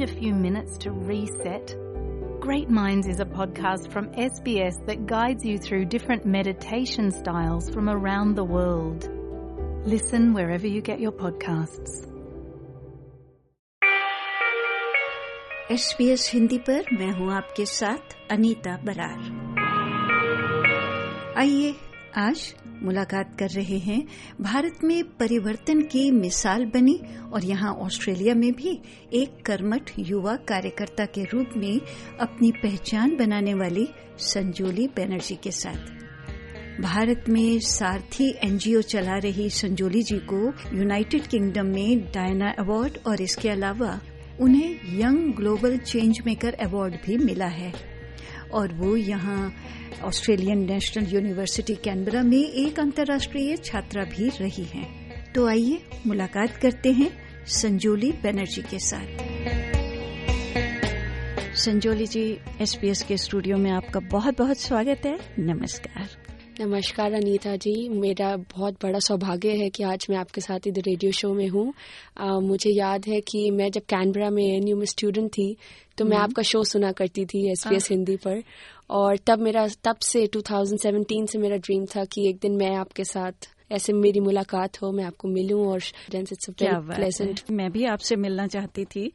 Need a few minutes to reset? Great Minds is a podcast from SBS that guides you through different meditation styles from around the world. Listen wherever you get your podcasts. SPS Hindi पर मैं हूं आपके साथ अनीता बरार आइए आज मुलाकात कर रहे हैं भारत में परिवर्तन की मिसाल बनी और यहाँ ऑस्ट्रेलिया में भी एक कर्मठ युवा कार्यकर्ता के रूप में अपनी पहचान बनाने वाली संजोली बनर्जी के साथ। भारत में सारथी एनजीओ चला रही संजोली जी को यूनाइटेड किंगडम में डायना अवार्ड और इसके अलावा उन्हें young global change maker award भी मिला है। और वो यहाँ ऑस्ट्रेलियन नेशनल यूनिवर्सिटी कैनबरा में एक अंतर्राष्ट्रीय छात्रा भी रही हैं। तो आइए मुलाकात करते हैं संजोली बनर्जी के साथ। संजोली जी एसपीएस के स्टूडियो में आपका बहुत बहुत स्वागत है। नमस्कार। नमस्कार अनीता जी। मेरा बहुत बड़ा सौभाग्य है कि आज मैं आपके साथ इधर रेडियो शो में हूँ। मुझे याद है कि मैं जब कैनबरा में एन में स्टूडेंट थी तो मैं आपका शो सुना करती थी एस एसपीएस हिंदी पर। और तब मेरा तब से 2017 से मेरा ड्रीम था कि एक दिन मैं आपके साथ ऐसे मेरी मुलाकात हो मैं आपको मिलूं और मैं भी आपसे मिलना चाहती थी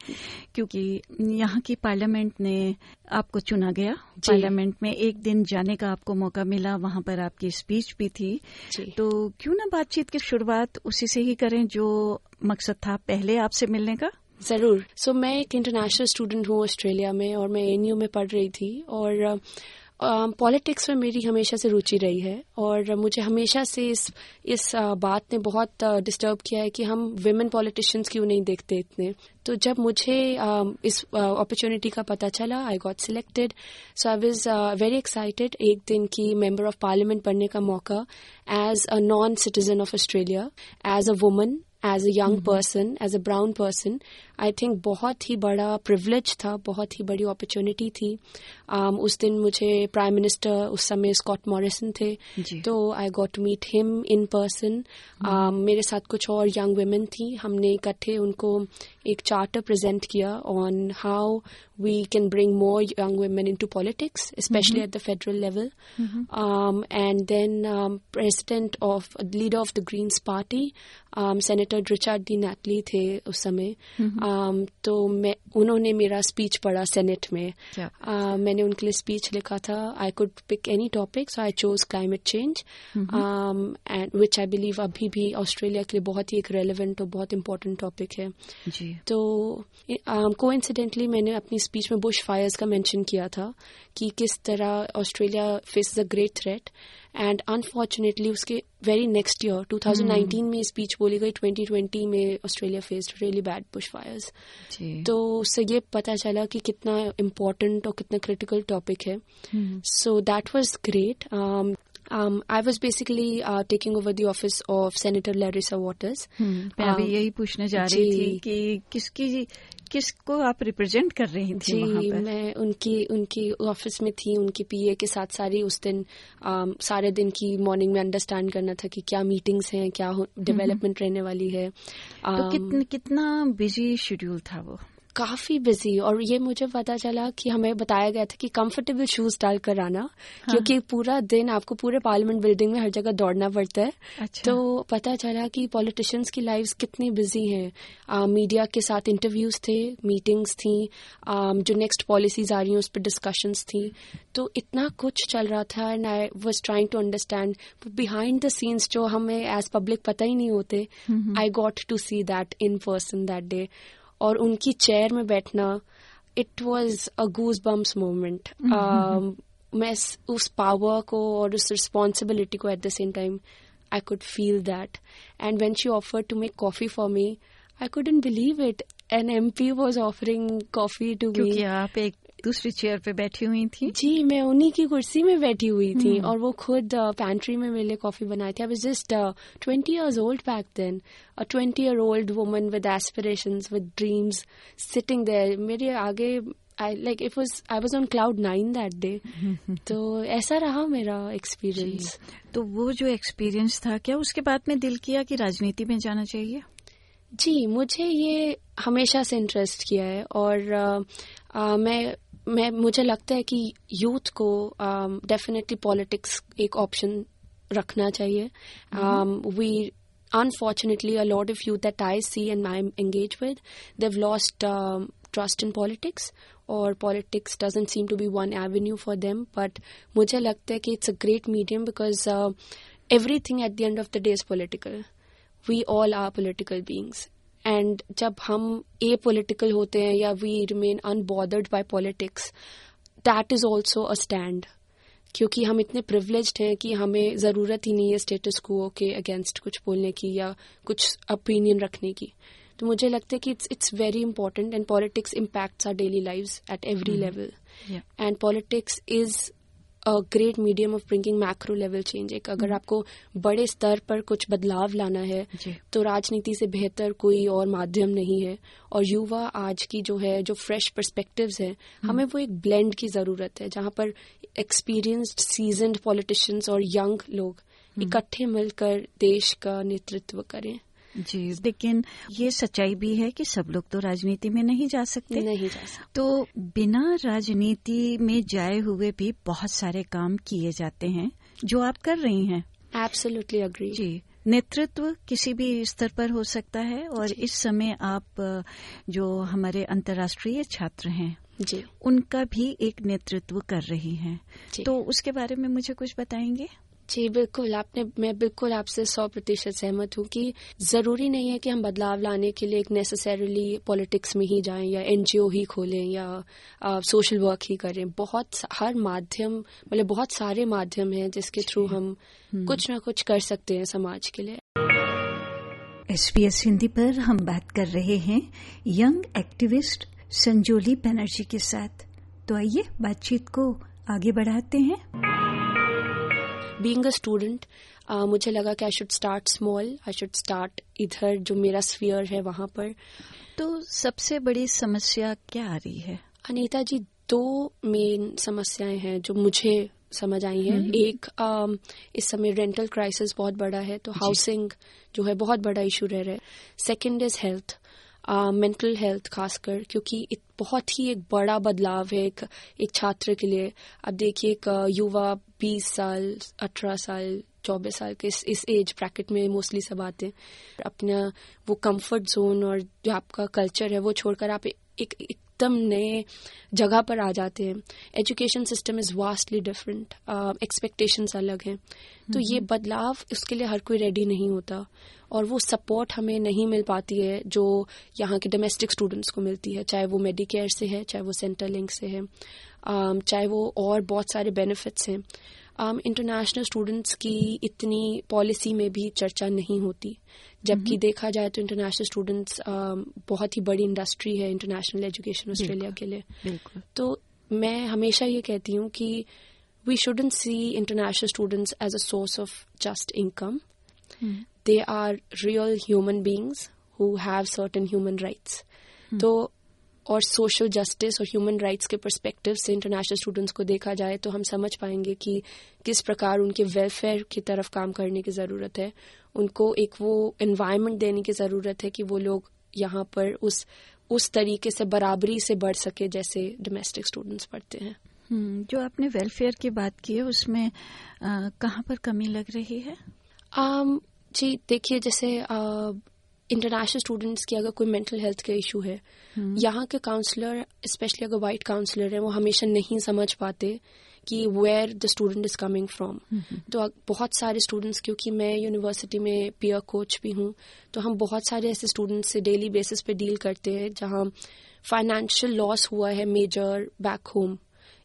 क्योंकि यहाँ की पार्लियामेंट ने आपको चुना गया। पार्लियामेंट में एक दिन जाने का आपको मौका मिला वहाँ पर आपकी स्पीच भी थी। तो क्यों ना बातचीत की शुरुआत उसी से ही करें जो मकसद था पहले आपसे मिलने का? ज़रूर। सो so, मैं एक इंटरनेशनल स्टूडेंट हूँ ऑस्ट्रेलिया में और मैं एनयू में पढ़ रही थी और पॉलिटिक्स में मेरी हमेशा से रुचि रही है और मुझे हमेशा से इस इस बात ने बहुत डिस्टर्ब किया है कि हम विमेन पॉलिटिशियंस क्यों नहीं देखते इतने। तो जब मुझे इस अपॉर्चुनिटी का पता चला I got selected so I was very excited एक दिन की मेंबर ऑफ़ पार्लियामेंट बनने का मौका as a non citizen of Australia as a woman as a young person as a brown person I think बहुत ही बड़ा प्रिवलेज था बहुत ही बड़ी अपॉर्चुनिटी थी um, उस दिन मुझे प्राइम मिनिस्टर उस समय स्कॉट मॉरिसन थे तो I got to meet him in person मेरे साथ कुछ और यंग वेमेन थी हमने इकट्ठे उनको एक चार्टर प्रेजेंट किया on how we can bring more young women into politics mm-hmm. at the federal level. Mm-hmm. Of leader of the president party leader of the Senator Richard D. Natley थे उस समय um, तो मैं उन्होंने मेरा speech पढ़ा senate में yeah. uh, मैंने उनके लिए स्पीच लिखा था I could pick any topic so I chose climate change and which I believe अभी भी ऑस्ट्रेलिया के लिए बहुत ही एक रेलिवेंट और बहुत इंपॉर्टेंट टॉपिक है जी. तो को um, मैंने अपनी स्पीच में बुश फायर्स का मैंशन किया था कि किस तरह Australia face a great threat and unfortunately उसके वेरी नेक्स्ट ईयर 2019 में स्पीच बोली गई 2020 में Australia faced really bad bush fires तो उससे ये पता चला कि कितना इम्पोर्टेंट और कितना क्रिटिकल टॉपिक है। So that was great Um, I was basically uh, taking over the office of Senator Larissa Waters. Hmm, मैं अभी um, यही पूछने जा रही थी कि किसकी किसको आप रिप्रेजेंट कर रही थी जी वहाँ पर? मैं उनकी उनकी ऑफ़िस में थी उनके पीए के साथ सारी उस दिन आ, सारे दिन की मॉर्निंग में अंडरस्टैंड करना था कि क्या मीटिंग्स हैं क्या डेवलपमेंट रहने वाली है तो कितना कितना बिज़ी शेड्यूल था वो काफ़ी बिज़ी और ये मुझे पता चला कि हमें बताया गया था कि कंफर्टेबल शूज़ डाल कर आना हाँ. क्योंकि पूरा दिन आपको पूरे पार्लियामेंट बिल्डिंग में हर जगह दौड़ना पड़ता है। अच्छा. तो पता चला कि पॉलिटिशियंस की लाइफ कितनी बिज़ी हैं। मीडिया के साथ इंटरव्यूज़ थे मीटिंग्स थी आ, जो नेक्स्ट पॉलिसीज़ आ रही हैं उस पर डिस्कशंस थी। तो इतना कुछ चल रहा था and I was trying to understand behind the scenes जो हमें एज पब्लिक पता ही नहीं होते I got to see that in person that day और उनकी चेयर में बैठना it was a goose bumps moment मैं उस पावर को और उस रिस्पॉन्सिबिलिटी को at the same time I could feel that and when she offer to make coffee for me I couldn't believe it an M P was offering coffee to me आप एक दूसरी chair पे बैठी हुई थी। जी मैं उन्हीं की कुर्सी में बैठी हुई थी hmm. और वो खुद पैंट्री uh, में मेरे लिए कॉफ़ी बनाए थे। I was just twenty years old back then a twenty year old woman with aspirations with dreams sitting there मेरे आगे I like it was I was on cloud nine that day तो ऐसा रहा मेरा experience तो वो जो experience था क्या उसके बाद में दिल किया कि राजनीति में जाना चाहिए? जी मुझे ये हमेशा से इंटरेस्ट किया है और आ, आ, मैं मैं मुझे लगता है कि यूथ को डेफिनेटली um, पॉलिटिक्स एक ऑप्शन रखना चाहिए। We unfortunately a a lot of youth that I see and I am engage with they've lost trust in politics और politics doesn't seem to be one avenue for them but मुझे लगता है कि it's a great medium because every thing at the end of the day is political we all are political beings and जब हम ए political होते हैं या we remain unbothered by politics that is also a stand क्योंकि हम इतने privilege हैं कि हमें ज़रूरत ही नहीं है स्टेटस को के अगेंस्ट कुछ बोलने की या कुछ ओपिनियन रखने की. तो मुझे लगता है कि it's it's very important and politics impacts our daily life at every level and politics is great medium of bringing macro level change एक अगर आपको बड़े स्तर पर कुछ बदलाव लाना है तो राजनीति से बेहतर कोई और माध्यम नहीं है। और युवा आज की जो है जो फ्रेश परस्पेक्टिव्स है हमें वो एक ब्लेंड की ज़रूरत है जहाँ पर एक्सपीरियंस्ड सीजनड पॉलिटिशियंस और यंग लोग इकट्ठे मिलकर देश का नेतृत्व करें। जी। लेकिन ये सच्चाई भी है कि सब लोग तो राजनीति में नहीं जा सकते। नहीं जा सकते। तो बिना राजनीति में जाए हुए भी बहुत सारे काम किए जाते हैं जो आप कर रही हैं। एब्सोल्युटली अग्री जी। नेतृत्व किसी भी स्तर पर हो सकता है और इस समय आप जो हमारे अंतर्राष्ट्रीय छात्र हैं जी। उनका भी एक नेतृत्व कर रही हैं। तो उसके बारे में मुझे कुछ बताएँगे? जी बिल्कुल। आपने मैं बिल्कुल आपसे सौ प्रतिशत सहमत हूँ कि ज़रूरी नहीं है कि हम बदलाव लाने के लिए एक नेसेसरीली पॉलिटिक्स में ही जाएँ या एनजीओ ही खोलें या सोशल वर्क ही करें। बहुत हर माध्यम मतलब बहुत सारे माध्यम हैं जिसके थ्रू हम हम्म। कुछ ना कुछ कर सकते हैं समाज के लिए। एस पी एस हिंदी पर हम बात कर रहे हैं यंग एक्टिविस्ट संजोली बनर्जी के साथ। तो आइए बातचीत को आगे बढ़ाते हैं। बींग अ स्टूडेंट मुझे लगा कि I should start small I should start इधर जो मेरा स्फीयर है वहाँ पर। तो सबसे बड़ी समस्या क्या आ रही है? अनीता जी दो मेन समस्याएँ हैं जो मुझे समझ आई है। हम्म। एक आ, इस समय रेंटल क्राइसिस बहुत बड़ा है तो हाउसिंग जो है बहुत बड़ा इशू रह रहा है। Second is health mental health खासकर क्योंकि इत, बहुत ही एक बड़ा बदलाव है एक एक छात्र के लिए। अब देखिए एक युवा बीस साल अठारह साल चौबीस साल के इस, इस एज ब्रैकेट में मोस्टली सब आते हैं। अपना वो कंफर्ट जोन और जो आपका कल्चर है वो छोड़कर आप एक एकदम नए जगह पर आ जाते हैं। Education system is vastly different expectations अलग हैं। तो ये mm-hmm. बदलाव उसके लिए हर कोई रेडी नहीं होता। और वो सपोर्ट हमें नहीं मिल पाती है जो यहाँ के डोमेस्टिक स्टूडेंट्स को मिलती है चाहे वो मेडिकेयर से है चाहे वो सेंटर लिंक से है um, चाहे वो और बहुत सारे बेनिफिट्स हैं। इंटरनेशनल um, स्टूडेंट्स की इतनी पॉलिसी में भी चर्चा नहीं होती। जबकि हम्म। देखा जाए तो इंटरनेशनल स्टूडेंट्स um, बहुत ही बड़ी इंडस्ट्री है इंटरनेशनल एजुकेशन ऑस्ट्रेलिया के लिए। तो मैं हमेशा ये कहती हूँ कि we shouldn't see international students as a source of just income they are real human beings who have certain human rights तो और सोशल जस्टिस और ह्यूमन राइट्स के परस्पेक्टिव से इंटरनेशनल स्टूडेंट्स को देखा जाए तो हम समझ पाएँगे कि किस प्रकार उनके वेलफेयर की तरफ़ काम करने की ज़रूरत है। उनको एक वो एनवायरनमेंट देने की ज़रूरत है कि वो लोग यहाँ पर उस उस तरीके से बराबरी से बढ़ सके जैसे डोमेस्टिक स्टूडेंट्स पढ़ते हैं। हम्म, जो आपने वेलफेयर की बात की है उसमें कहाँ पर कमी लग रही है? आम, जी देखिए जैसे इंटरनेशनल स्टूडेंट्स की अगर कोई मेंटल हेल्थ का इशू है हम्म। यहाँ के काउंसलर स्पेशली अगर वाइट काउंसलर है वो हमेशा नहीं समझ पाते कि where the student is coming from तो बहुत सारे स्टूडेंट्स क्योंकि मैं यूनिवर्सिटी में पियर कोच भी हूँ तो हम बहुत सारे ऐसे स्टूडेंट्स से डेली बेसिस पे डील करते हैं जहाँ फाइनेंशियल लॉस हुआ है major back home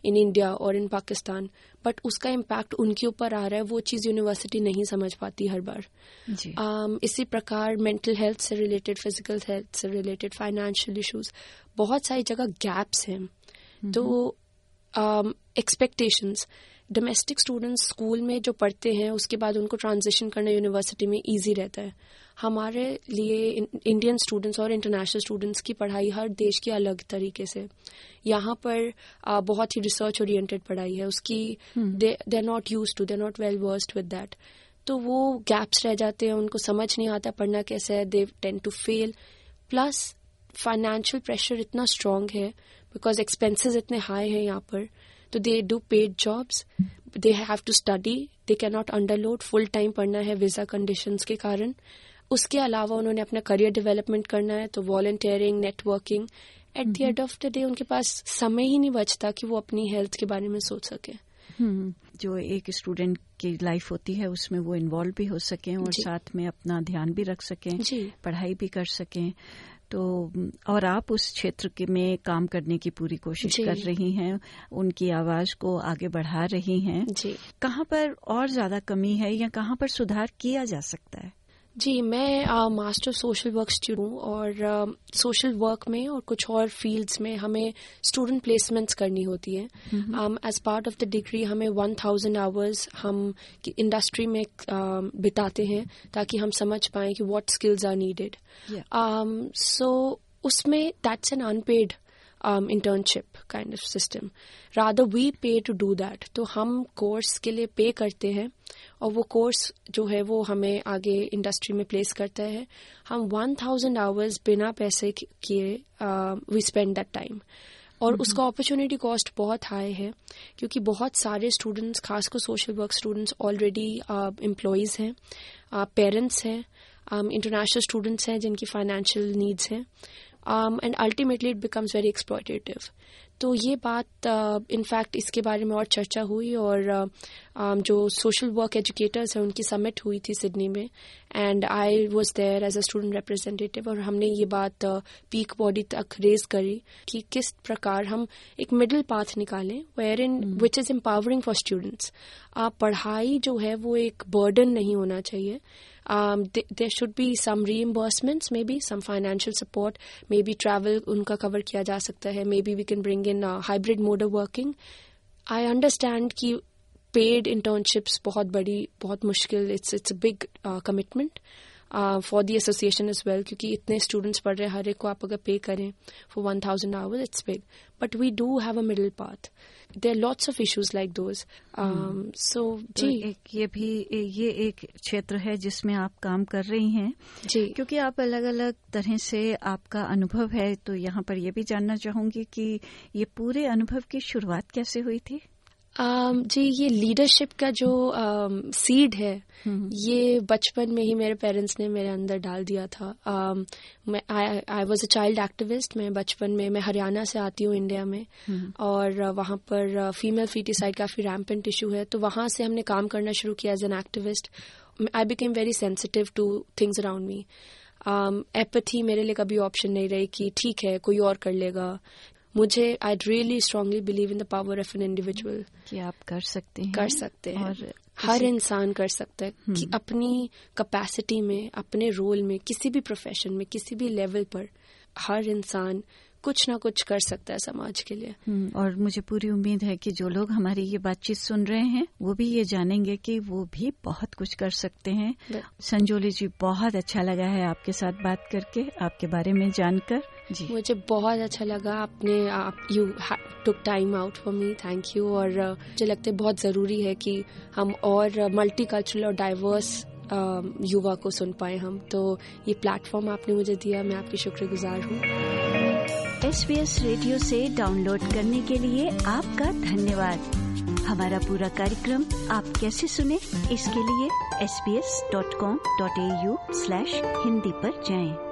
in India और इन पाकिस्तान बट उसका इम्पैक्ट उनके ऊपर आ रहा है वो चीज़ यूनिवर्सिटी नहीं समझ पाती हर बार। um, इसी प्रकार मेंटल हेल्थ से रिलेटेड फ़िज़िकल हेल्थ से रिलेटेड फाइनेंशियल इशूज बहुत सारी जगह गैप्स हैं। तो एक्सपेक्टेशंस डोमेस्टिक स्टूडेंट्स स्कूल में जो पढ़ते हैं उसके बाद उनको ट्रांजिशन करना यूनिवर्सिटी में ईजी रहता है। हमारे लिए इंडियन स्टूडेंट्स और इंटरनेशनल स्टूडेंट्स की पढ़ाई हर देश की अलग तरीके से। यहाँ पर आ, बहुत ही रिसर्च ओरिएंटेड पढ़ाई है। उसकी they are not used to they are not well versed with that तो वो गैप्स रह जाते हैं उनको समझ नहीं आता पढ़ना कैसे है they tend to fail plus financial pressure इतना स्ट्रांग है बिकॉज़ एक्सपेंसेस इतने हाई हैं यहाँ पर। तो they do paid jobs they have to study they can not underload full time पढ़ना है वीज़ा कंडीशन के कारण. उसके अलावा उन्होंने अपना करियर डेवलपमेंट करना है तो volunteering networking at the end of the day उनके पास समय ही नहीं बचता कि वो अपनी हेल्थ के बारे में सोच सके। हम्म, जो एक स्टूडेंट की लाइफ होती है उसमें वो इन्वॉल्व भी हो सकें और साथ में अपना ध्यान भी रख सकें पढ़ाई भी कर सकें। तो और आप उस क्षेत्र के में काम करने की पूरी कोशिश कर रही हैं उनकी आवाज़ को आगे बढ़ा रही हैं। जी। कहाँ पर और ज़्यादा कमी है या कहाँ पर सुधार किया जा सकता है? जी मैं मास्टर सोशल वर्क स्टूडेंट हूँ और सोशल uh, वर्क में और कुछ और फील्ड्स में हमें स्टूडेंट प्लेसमेंट्स करनी होती है। As part of the degree हमें वन थाउज़ेंड आवर्स हम इंडस्ट्री में uh, बिताते हैं ताकि हम समझ पाए कि what skills are needed so उसमें that's an unpaid um, internship kind of system. Rather, we pay to do that. तो हम कोर्स के लिए पे करते हैं और वो कोर्स जो है वो हमें आगे इंडस्ट्री में प्लेस करता है हम वन थाउज़ेंड आवर्स बिना पैसे किए वी स्पेंड दैट टाइम और उसका अपॉर्चुनिटी कॉस्ट बहुत हाई है क्योंकि बहुत सारे स्टूडेंट्स खासकर social work students already employees हैं पेरेंट्स हैं इंटरनेशनल स्टूडेंट्स हैं जिनकी फाइनेंशियल नीड्स हैं and ultimately it becomes very exploitative तो ये बात इनफैक्ट uh, इसके बारे में और चर्चा हुई और uh, um, जो सोशल वर्क एजुकेटर्स हैं उनकी समिट हुई थी सिडनी में and I was there as a student representative और हमने ये बात पीक uh, बॉडी तक रेज करी कि किस प्रकार हम एक मिडिल पाथ निकालें where in which is empowering for students पढ़ाई जो है वो एक बर्डन नहीं होना चाहिए। um, th- there should be some reimbursements, maybe some financial support, maybe travel उनका cover किया जा सकता है maybe we can bring in uh, hybrid mode of working. I understand कि paid internships बहुत बड़ी बहुत मुश्किल it's it's a big uh, commitment. For the association is well क्योंकि इतने स्टूडेंट्स पढ़ रहे हैं हर एक को आप अगर पे करें for one thousand hours it's big but we do have a middle path there lots of issues like those so जी. एक ये भी ये एक क्षेत्र है जिसमें आप काम कर रही हैं। जी. क्योंकि आप अलग अलग तरह से आपका अनुभव है तो यहाँ पर यह भी जानना चाहूँगी कि ये पूरे अनुभव की शुरुआत कैसे हुई थी? Um, जी ये लीडरशिप का जो सीड um, है हम्म। ये बचपन में ही मेरे पेरेंट्स ने मेरे अंदर डाल दिया था। Um, मैं I was a child activist मैं बचपन में मैं हरियाणा से आती हूँ इंडिया में। हम्म। और वहाँ पर फीमेल फीटिसाइड काफ़ी रैम्पेंट इशू है। तो वहाँ से हमने काम करना शुरू किया as an activist I became very sensitive to things around me apathy मेरे लिए कभी ऑप्शन नहीं रही कि ठीक है कोई और कर लेगा। मुझे I really strongly believe in the power of an individual कि आप कर सकते हैं कर सकते हैं। और हर इंसान कर सकता है कि हम्म। अपनी कैपेसिटी में अपने रोल में किसी भी प्रोफेशन में किसी भी लेवल पर हर इंसान कुछ ना कुछ कर सकता है समाज के लिए। हम्म, और मुझे पूरी उम्मीद है कि जो लोग हमारी ये बातचीत सुन रहे हैं वो भी ये जानेंगे कि वो भी बहुत कुछ कर सकते हैं। संजोली जी बहुत अच्छा लगा है आपके साथ बात करके। आपके बारे में जानकर। जी। मुझे बहुत अच्छा लगा। आपने आप you took time out for me thank you और मुझे लगता है बहुत ज़रूरी है कि हम और मल्टी कल्चरल और डाइवर्स युवा को सुन पाए हम। तो ये प्लेटफॉर्म आपने मुझे दिया। मैं आपकी शुक्रगुजार हूँ। एस बी एस रेडियो से डाउनलोड करने के लिए आपका धन्यवाद। हमारा पूरा कार्यक्रम आप कैसे सुने इसके लिए S B S dot com dot A U slash Hindi पर जाएँ।